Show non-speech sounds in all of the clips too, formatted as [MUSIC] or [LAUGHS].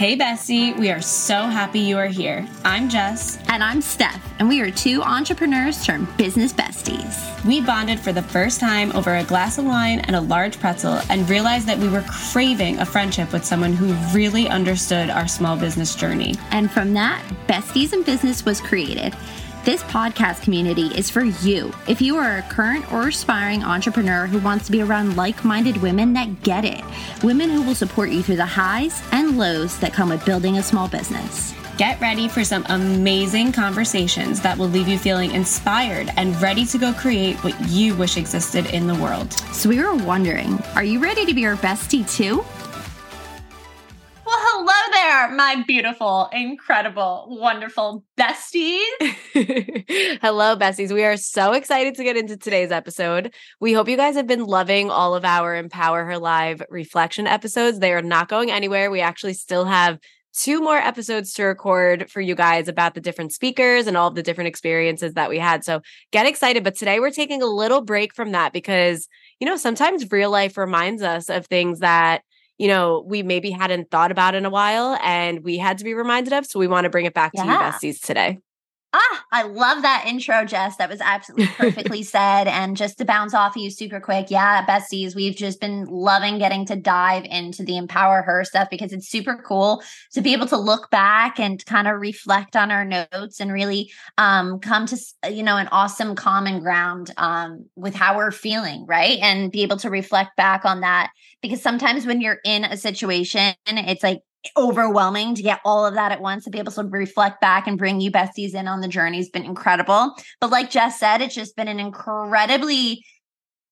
Hey, Bessie, we are so happy you are here. I'm Jess. And I'm Steph, and we are two entrepreneurs turned business besties. We bonded for the first time over a glass of wine and a large pretzel and realized that we were craving a friendship with someone who really understood our small business journey. And from that, Besties in Business was created. This podcast community is for you. If you are a current or aspiring entrepreneur who wants to be around like minded women that get it, women who will support you through the highs and lows that come with building a small business. Get ready for some amazing conversations that will leave you feeling inspired and ready to go create what you wish existed in the world. So, we were wondering are you ready to be our bestie too? There, my beautiful, incredible, wonderful besties. [LAUGHS] hello, besties. We are so excited to get into today's episode. We hope you guys have been loving all of our Empower Her Live reflection episodes. They are not going anywhere. We actually still have two more episodes to record for you guys about the different speakers and all of the different experiences that we had. So get excited. But today we're taking a little break from that because, you know, sometimes real life reminds us of things that you know, we maybe hadn't thought about in a while and we had to be reminded of. So we want to bring it back yeah. to you, besties, today. Ah, I love that intro, Jess. That was absolutely [LAUGHS] perfectly said. And just to bounce off of you super quick, yeah, besties, we've just been loving getting to dive into the empower her stuff because it's super cool to be able to look back and kind of reflect on our notes and really um, come to you know an awesome common ground um, with how we're feeling, right? And be able to reflect back on that because sometimes when you're in a situation, it's like overwhelming to get all of that at once to be able to reflect back and bring you besties in on the journey has been incredible. But like Jess said, it's just been an incredibly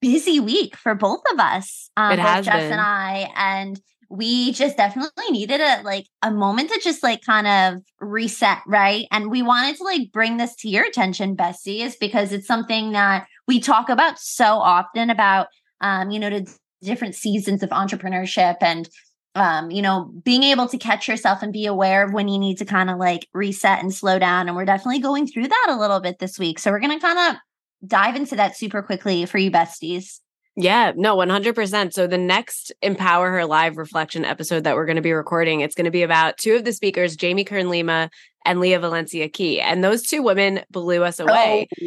busy week for both of us. Um, it has Jess been. and I. And we just definitely needed a like a moment to just like kind of reset, right? And we wanted to like bring this to your attention, besties, because it's something that we talk about so often about um, you know, to different seasons of entrepreneurship and um, you know, being able to catch yourself and be aware of when you need to kind of like reset and slow down. And we're definitely going through that a little bit this week. So we're going to kind of dive into that super quickly for you besties. Yeah, no, 100%. So the next Empower Her Live reflection episode that we're going to be recording, it's going to be about two of the speakers, Jamie Kern Lima and Leah Valencia Key. And those two women blew us away. Oh,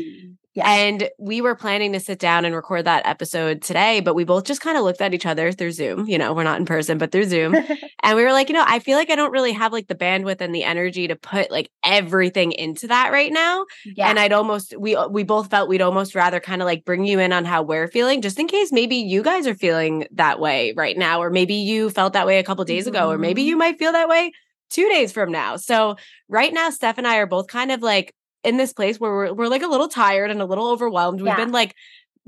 Yes. And we were planning to sit down and record that episode today, but we both just kind of looked at each other through Zoom. You know, we're not in person, but through Zoom. [LAUGHS] and we were like, you know, I feel like I don't really have like the bandwidth and the energy to put like everything into that right now. Yeah. And I'd almost we we both felt we'd almost rather kind of like bring you in on how we're feeling, just in case maybe you guys are feeling that way right now, or maybe you felt that way a couple days mm-hmm. ago, or maybe you mm-hmm. might feel that way two days from now. So right now, Steph and I are both kind of like in this place where we're, we're like a little tired and a little overwhelmed. We've been like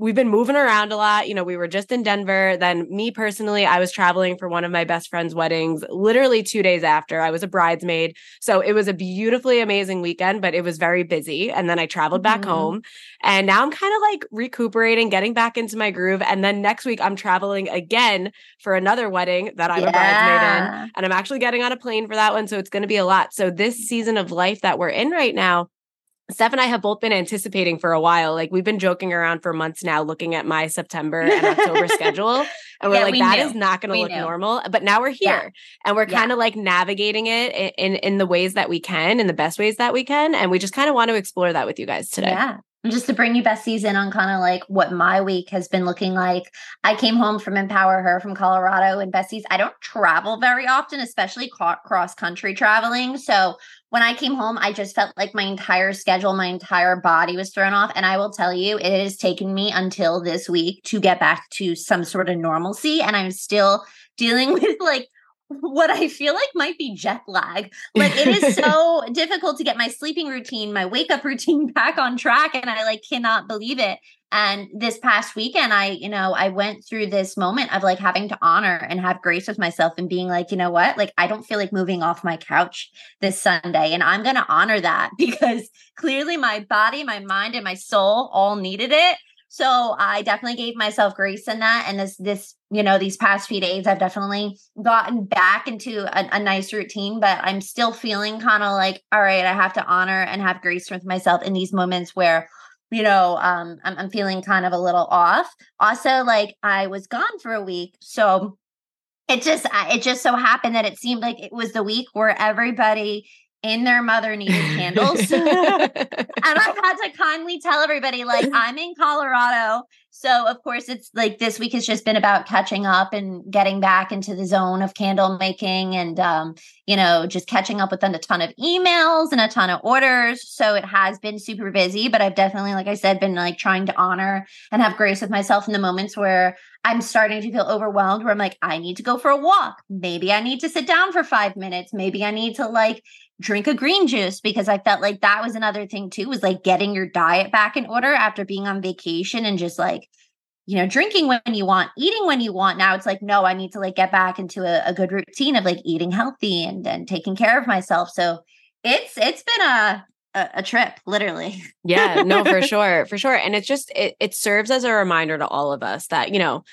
we've been moving around a lot. You know, we were just in Denver. Then, me personally, I was traveling for one of my best friend's weddings literally two days after. I was a bridesmaid. So it was a beautifully amazing weekend, but it was very busy. And then I traveled back mm-hmm. home. And now I'm kind of like recuperating, getting back into my groove. And then next week, I'm traveling again for another wedding that I'm yeah. a bridesmaid in. And I'm actually getting on a plane for that one. So it's going to be a lot. So, this season of life that we're in right now, Steph and I have both been anticipating for a while. Like we've been joking around for months now, looking at my September and October [LAUGHS] schedule. And we're yeah, like, we that knew. is not going to look knew. normal. But now we're here yeah. and we're kind of like navigating it in, in, in the ways that we can, in the best ways that we can. And we just kind of want to explore that with you guys today. Yeah. And just to bring you best season on kind of like what my week has been looking like. I came home from Empower Her from Colorado and Bessie's. I don't travel very often, especially cross country traveling. So when I came home, I just felt like my entire schedule, my entire body was thrown off. And I will tell you, it has taken me until this week to get back to some sort of normalcy. And I'm still dealing [LAUGHS] with like what I feel like might be jet lag. Like it is so [LAUGHS] difficult to get my sleeping routine, my wake up routine [LAUGHS] back on track. And I like cannot believe it. And this past weekend, I, you know, I went through this moment of like having to honor and have grace with myself and being like, you know what? Like, I don't feel like moving off my couch this Sunday. And I'm going to honor that [LAUGHS] because clearly my body, my mind, and my soul all needed it. So I definitely gave myself grace in that. And this, this, you know, these past few days, I've definitely gotten back into a, a nice routine, but I'm still feeling kind of like, all right, I have to honor and have grace with myself in these moments where, you know, um, I'm, I'm feeling kind of a little off. Also, like I was gone for a week. So it just it just so happened that it seemed like it was the week where everybody in their mother needed [LAUGHS] candles. [LAUGHS] and I had to kindly tell everybody, like, I'm in Colorado. So, of course, it's like this week has just been about catching up and getting back into the zone of candle making and, um, you know, just catching up with a ton of emails and a ton of orders. So, it has been super busy, but I've definitely, like I said, been like trying to honor and have grace with myself in the moments where I'm starting to feel overwhelmed where I'm like, I need to go for a walk. Maybe I need to sit down for five minutes. Maybe I need to like drink a green juice because I felt like that was another thing too, was like getting your diet back in order after being on vacation and just like, you know, drinking when you want, eating when you want. Now it's like, no, I need to like get back into a, a good routine of like eating healthy and and taking care of myself. So it's it's been a a, a trip, literally. yeah, no, for [LAUGHS] sure, for sure. And it's just it it serves as a reminder to all of us that, you know,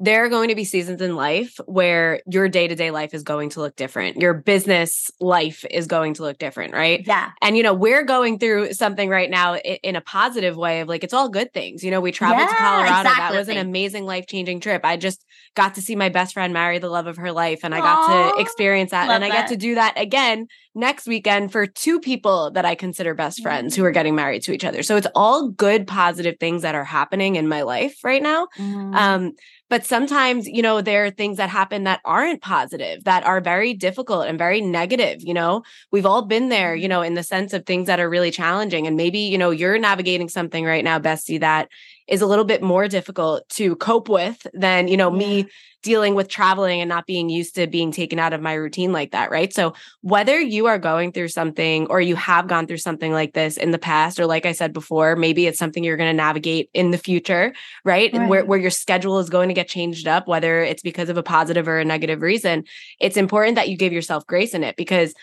there are going to be seasons in life where your day to day life is going to look different. Your business life is going to look different, right? Yeah. And, you know, we're going through something right now in, a positive way of like, it's all good things. You know, we traveled yeah, to Colorado. Exactly. That was an amazing life changing trip. I just got to see my best friend marry the love of her life and I got Aww, to experience that. And I that. get to do that again next weekend for two people that I consider best friends mm-hmm. who are getting married to each other. So it's all good, positive things that are happening in my life right now. Mm-hmm. Um, but sometimes, you know, there are things that happen that aren't positive, that are very difficult and very negative. You know, we've all been there, you mm-hmm. know, in the sense of things that are really challenging. And maybe, you know, you're navigating something right now, Bestie, that is a little bit more difficult to cope with than, you know, yeah. me dealing with traveling and not being used to being taken out of my routine like that, right? So, whether you are going through something or you have gone through something like this in the past, or like I said before, maybe it's something you're going to navigate in the future, right? right. Where, where your schedule is going to get changed up, whether it's because of a positive or a negative reason, it's important that you give yourself grace in it because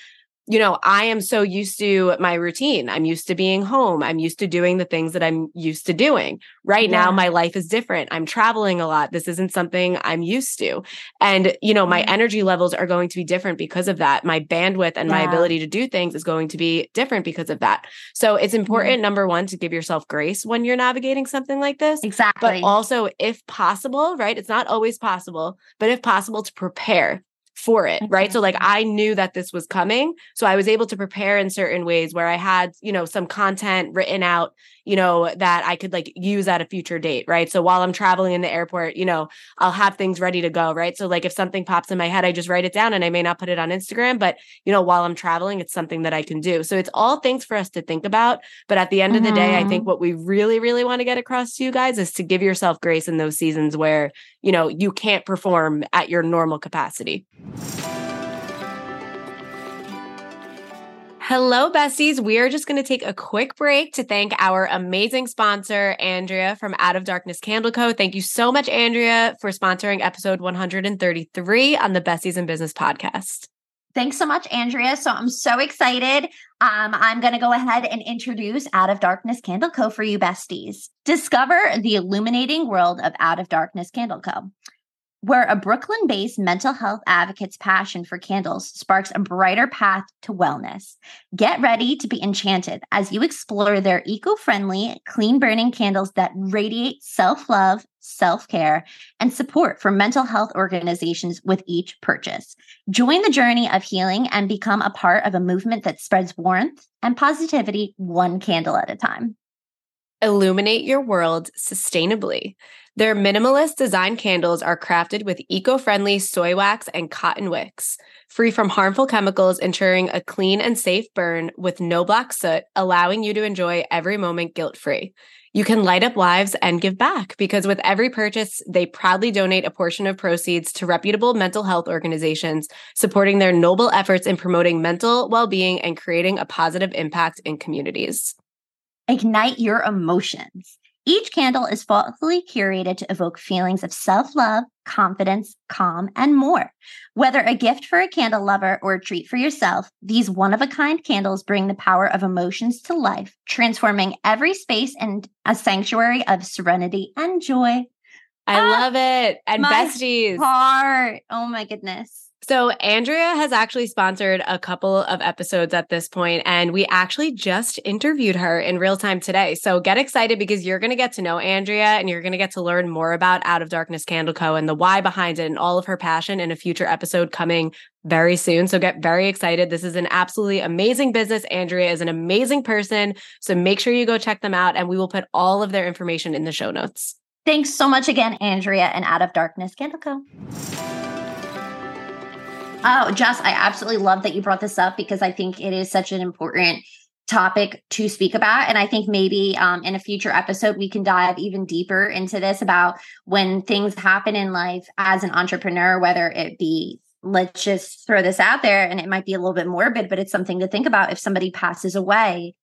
you know, I am so used to my routine. I'm used to being home. I'm used to doing the things that I'm used to doing. Right yeah. now, my life is different. I'm traveling a lot. This isn't something I'm used to. And, you know, my mm-hmm. energy levels are going to be different because of that. My bandwidth and yeah. my ability to do things is going to be different because of that. So it's important, mm-hmm. number one, to give yourself grace when you're navigating something like this. Exactly. But also, if possible, right? It's not always possible, but if possible, to prepare for it, right? So like I knew that this was coming, so I was able to prepare in certain ways where I had, you know, some content written out, you know, that I could like use at a future date, right? So while I'm traveling in the airport, you know, I'll have things ready to go, right? So like if something pops in my head, I just write it down and I may not put it on Instagram, but you know, while I'm traveling, it's something that I can do. So it's all things for us to think about, but at the end mm-hmm. of the day, I think mm-hmm. what we really really want to get across to you guys is to give yourself grace in those seasons where, you know, you can't perform at your normal capacity. Hello, besties. We are just going to take a quick break to thank our amazing sponsor, Andrea from Out of Darkness Candle Co. Thank you so much, Andrea, for sponsoring episode 133 on the Besties in Business podcast. Thanks so much, Andrea. So I'm so excited. Um, I'm going to go ahead and introduce Out of Darkness Candle Co. for you, besties. Discover the illuminating world of Out of Darkness Candle Co where a Brooklyn based mental health advocate's passion for candles sparks a brighter path to wellness. Get ready to be enchanted as you explore their eco friendly, clean burning candles that radiate self love, self care, and support for mental health organizations with each purchase. Join the journey of healing and become a part of a movement that spreads warmth and positivity one candle at a time. Illuminate your world sustainably. Their minimalist design candles are crafted with eco friendly soy wax and cotton wicks, free from harmful chemicals, ensuring a clean and safe burn with no black soot, allowing you to enjoy every moment guilt free. You can light up lives and give back because with every purchase, they proudly donate a portion of proceeds to reputable mental health organizations, supporting their noble efforts in promoting mental well being and creating a positive impact in communities. Ignite your emotions. Each candle is thoughtfully curated to evoke feelings of self love, confidence, calm, and more. Whether a gift for a candle lover or a treat for yourself, these one of a kind candles bring the power of emotions to life, transforming every space into a sanctuary of serenity and joy. I ah, love it. And besties. Heart. Oh my goodness. So, Andrea has actually sponsored a couple of episodes at this point, and we actually just interviewed her in real time today. So, get excited because you're going to get to know Andrea and you're going to get to learn more about Out of Darkness Candle Co. and the why behind it and all of her passion in a future episode coming very soon. So, get very excited. This is an absolutely amazing business. Andrea is an amazing person. So, make sure you go check them out, and we will put all of their information in the show notes. Thanks so much again, Andrea and Out of Darkness Candle Co. Oh, Jess, I absolutely love that you brought this up because I think it is such an important topic to speak about. And I think maybe um, in a future episode, we can dive even deeper into this about when things happen in life as an entrepreneur, whether it be let's just throw this out there and it might be a little bit morbid but it's something to think about if somebody passes away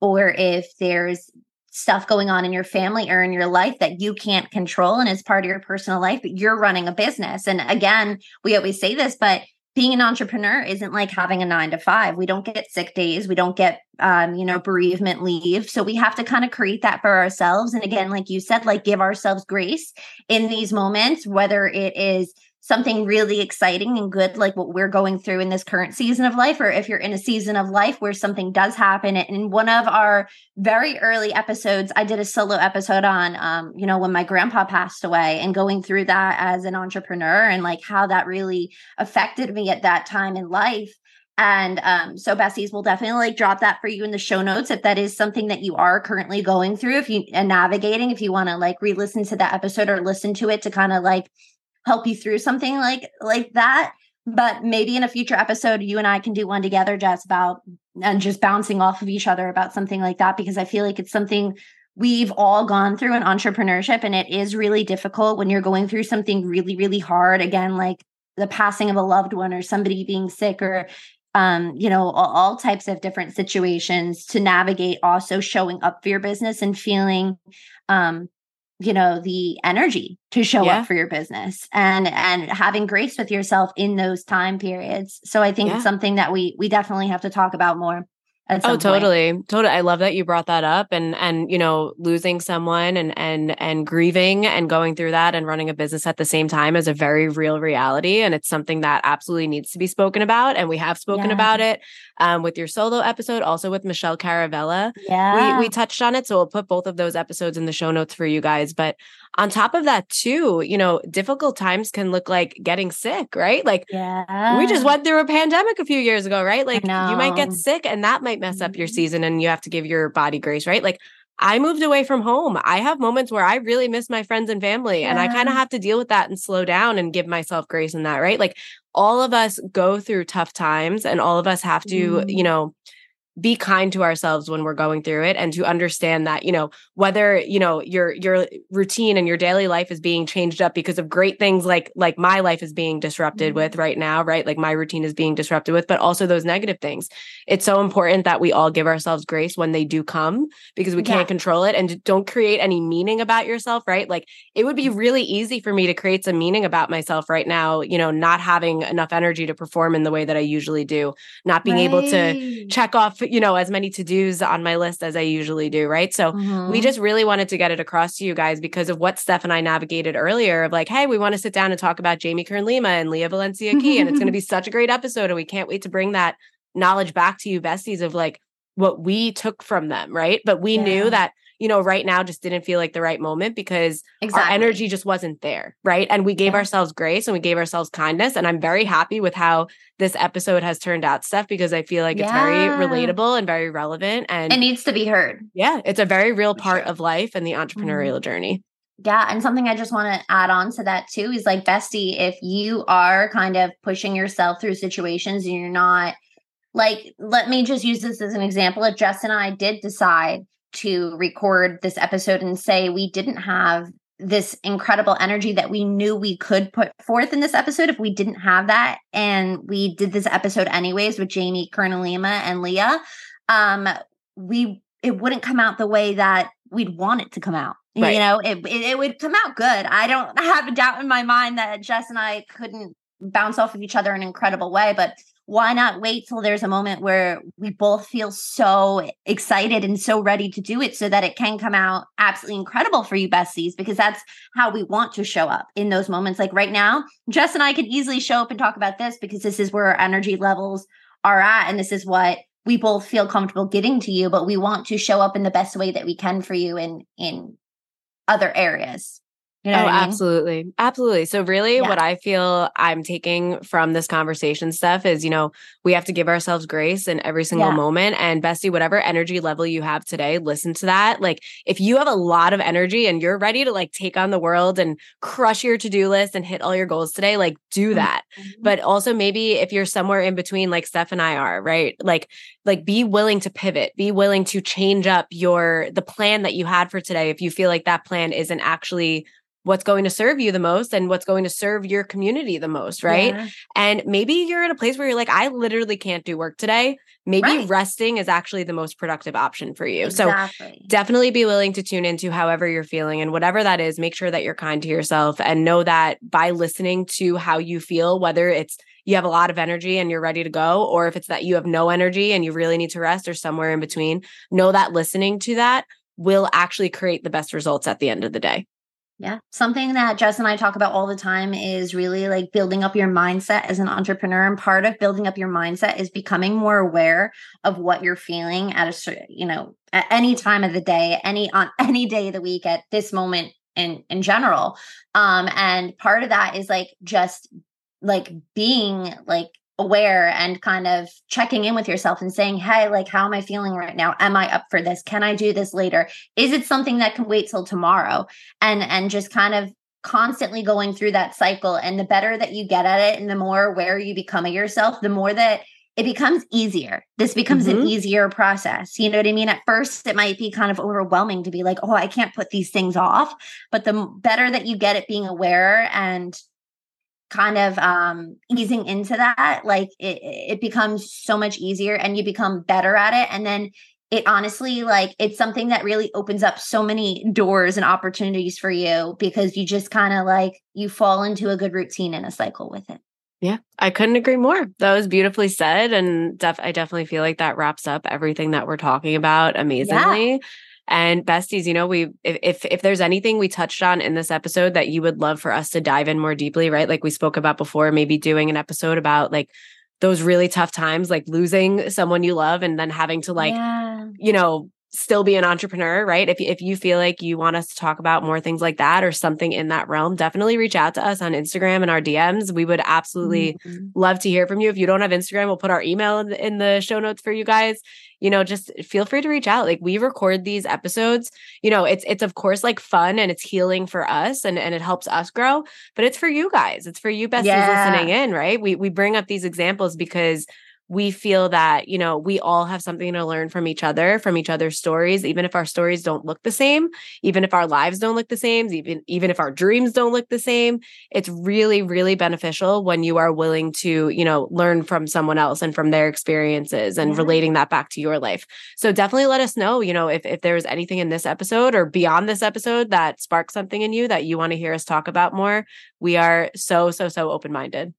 or if there's stuff going on in your family or in your life that you can't control and is part of your personal life but you're running a business and again we always say this but being an entrepreneur isn't like having a nine to five. We don't get sick days. We don't get, um, you know, bereavement leave. So we have to kind of create that for ourselves. And again, like you said, like give ourselves grace in these moments, whether it is something really exciting and good like what we're going through in this current season of life or if you're in a season of life where something does happen. And in one of our very early episodes i did a solo episode on um, you know when my grandpa passed away and going through that as an entrepreneur and like how that really affected me at that time in life. And um, so Besties will definitely like drop that for you in the show notes if that is something that you are currently going through, if you and navigating, if you want to like re-listen to that episode or listen to it to kind of like help you through something like like that. But maybe in a future episode you and i can do one together just about and just bouncing off of each other about something like that because i feel like it's something we've all gone through in entrepreneurship and it is really difficult when you're going through something really really hard. Again like the passing of a loved one or somebody being sick or um, you know, all, all, types of different situations to navigate also showing up for your business and feeling um you know the energy to show yeah. up for your business and and having grace with yourself in those time periods so i think yeah. it's something that we we definitely have to talk about more oh totally point. totally i love that you brought that up and and you know losing someone and and and grieving and going through that and running a business at the same time is a very real reality and it's something that absolutely needs to be spoken about and we have spoken yeah. about it um, with your solo episode also with michelle caravella. Yeah. we, we touched on it so we'll put both of those episodes in the show notes for you guys. But on top of that too you know difficult times can look like getting sick right? Like yeah. we just went through a pandemic a few years ago right? Like you might get sick and that might mess up your mm-hmm. season and you have to give your body grace right? Like I moved away from home. I have moments where I really miss my friends and family, yeah. and I kind of have to deal with that and slow down and give myself grace in that, right? Like all of us go through tough times, and all of us have to, mm. you know, be kind to ourselves when we're going through it and to understand that you know whether you know your your routine and your daily life is being changed up because of great things like like my life is being disrupted mm-hmm. with right now right like my routine is being disrupted with but also those negative things it's so important that we all give ourselves grace when they do come because we can't control it and don't create any meaning about yourself right like it would be mm-hmm. really easy for me to create some meaning about myself right now you know not having enough energy to perform in the way that I usually do not being right. able to check off you know, as many to dos on my list as I usually do. Right. So mm-hmm. we just really wanted to get it across to you guys because of what Steph and I navigated earlier of like, hey, we want to sit down and talk about Jamie Kern Lima and Leah Valencia Key. and it's going [LAUGHS] to be such a great episode. And we can't wait to bring that knowledge back to you, besties, of like what we took from them. Right. But we yeah. knew that you know, right now just didn't feel like the right moment because exactly. our energy just wasn't there. Right. And we gave yeah. ourselves grace and we gave ourselves kindness. And I'm very happy with how this episode has turned out, Steph, because I feel like yeah. it's very relatable and very relevant. And it needs to be heard. Yeah. It's a very real part of life and the entrepreneurial mm-hmm. journey. Yeah. And something I just want to add on to that too is like, Bestie, if you are kind of pushing yourself through situations and you're not like, let me just use this as an example. If Jess and I did decide to record this episode and say we didn't have this incredible energy that we knew we could put forth in this episode if we didn't have that. And we did this episode anyways with Jamie Kern Lima and Leah. Um we it wouldn't come out the way that we'd want it to come out right. you know? It, it, it would come out good. I don't [LAUGHS] have a doubt in my mind that Jess and I couldn't bounce off of each other in an incredible way but why not wait till there's a moment where we both feel so excited and so ready to do it so that it can come out absolutely incredible for you besties? Because that's how we want to show up in those moments. Like right now jess and i can easily show up and talk about this because this is where our energy levels are at and this is what we both feel comfortable giving to you but we want to show up in the best way that we can for you in in other areas you know oh, I mean? absolutely. Absolutely. So really yeah. what I feel I'm taking from this conversation Steph is, you know, we have to give ourselves grace in every single yeah. moment and bestie whatever energy level you have today, listen to that. Like if you have a lot of energy and you're ready to like take on the world and crush your to-do list and hit all your goals today, like do mm-hmm. that. Mm-hmm. But also maybe if you're somewhere in between like Steph and I are, right? Like like be willing to pivot, be willing to change up your the plan that you had for today if you feel like that plan isn't actually what's going to serve you the most and what's going to serve your community the most, right? Yeah. And maybe you're in a place where you're like, I literally can't do work today. Maybe right. resting is actually the most productive option for you. Exactly. So definitely be willing to tune into however you're feeling and whatever that is, make sure that you're kind to yourself and know that by listening to how you feel, whether it's you have a lot of energy and you're ready to go, or if it's that you have no energy and you really need to rest or somewhere in between, know that listening to that will actually create the best results at the end of the day. Yeah. Something that Jess and I talk about all the time is really like building up your mindset as an entrepreneur. And part of building up your mindset is becoming more aware of what you're feeling at a, you know, at any time of the day, any on [LAUGHS] any day of the week at this moment in in general. Um, and part of that is like just like being like aware and kind of checking in with yourself and saying, Hey, like, how am I feeling right now? Am I up for this? Can I do this later? Is it something that can wait till tomorrow? And, and just kind of constantly going through that cycle. And the better that you get at it and the more aware you become of yourself, the more that it becomes easier. This becomes mm-hmm. an easier process. You know what I mean? At first, it might be kind of overwhelming to be like, oh, I can't put these things off. But the better that you get at being aware and kind of um easing into that like it, it becomes so much easier and you become better at it and then it honestly like it's something that really opens up so many doors and opportunities for you because you just kind of like you fall into a good routine and a cycle with it yeah, I couldn't agree more. That was beautifully said. And def- I definitely feel like that wraps up everything that we're talking about amazingly. Yeah. And besties, you know, we if, if if there's anything we touched on in this episode that you would love for us to dive in more deeply, right? Like we spoke about before, maybe doing an episode about like those really tough times, like losing someone you love and then having to like, yeah. you know, still be an entrepreneur, right? If if you feel like you want us to talk about more things like that or something in that realm, definitely reach out to us on Instagram and our DMs. We would absolutely mm-hmm. love to hear from you. If you don't have Instagram, we'll put our email in the, in the show notes for you guys. You know, just feel free to reach out. Like we record these episodes, you know, it's it's of course like fun and it's healing for us and and it helps us grow, but it's for you guys. It's for you besties yeah. listening in, right? We we bring up these examples because we feel that, you know, we all have something to learn from each other, from each other's stories, even if our stories don't look the same, even if our lives don't look the same, even even if our dreams don't look the same. It's really really beneficial when you are willing to, you know, learn from someone else and from their experiences and mm-hmm. relating that back to your life. So definitely let us know, you know, if if there's anything in this episode or beyond this episode that sparks something in you that you want to hear us talk about more. We are so so so open-minded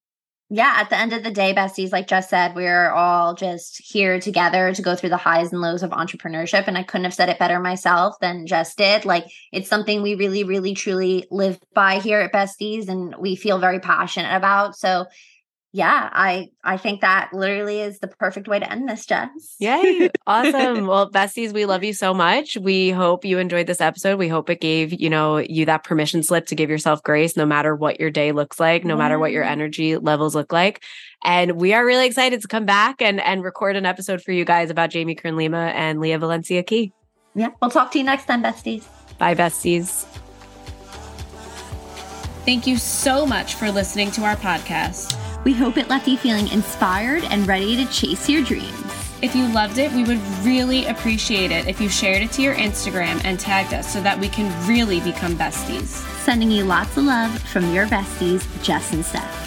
yeah, at the end of the day, besties, like Jess said, we're all just here together to go through the highs and lows of entrepreneurship. And I couldn't have said it better myself than Jess did. Like, it's something we really, really, truly live by here at Besties and we feel very passionate about. So, yeah, I I think that literally is the perfect way to end this, Jess. Yay. [LAUGHS] Awesome. well, [LAUGHS] besties, we love you so much. We hope you enjoyed this episode. We hope it gave, you know, you that permission slip to give yourself grace no matter what your day looks like, no yeah. matter what your energy levels look like. And we are really excited to come back and and record an episode for you guys about Jamie Kern Lima and Leah Valencia Key. Yeah. We'll talk to you next time, besties. Bye, besties. Thank you so much for listening to our podcast. We hope it left you feeling inspired and ready to chase your dreams. If you loved it, we would really appreciate it if you shared it to your Instagram and tagged us so that we can really become besties. Sending you lots of love from your besties, Jess and Steph.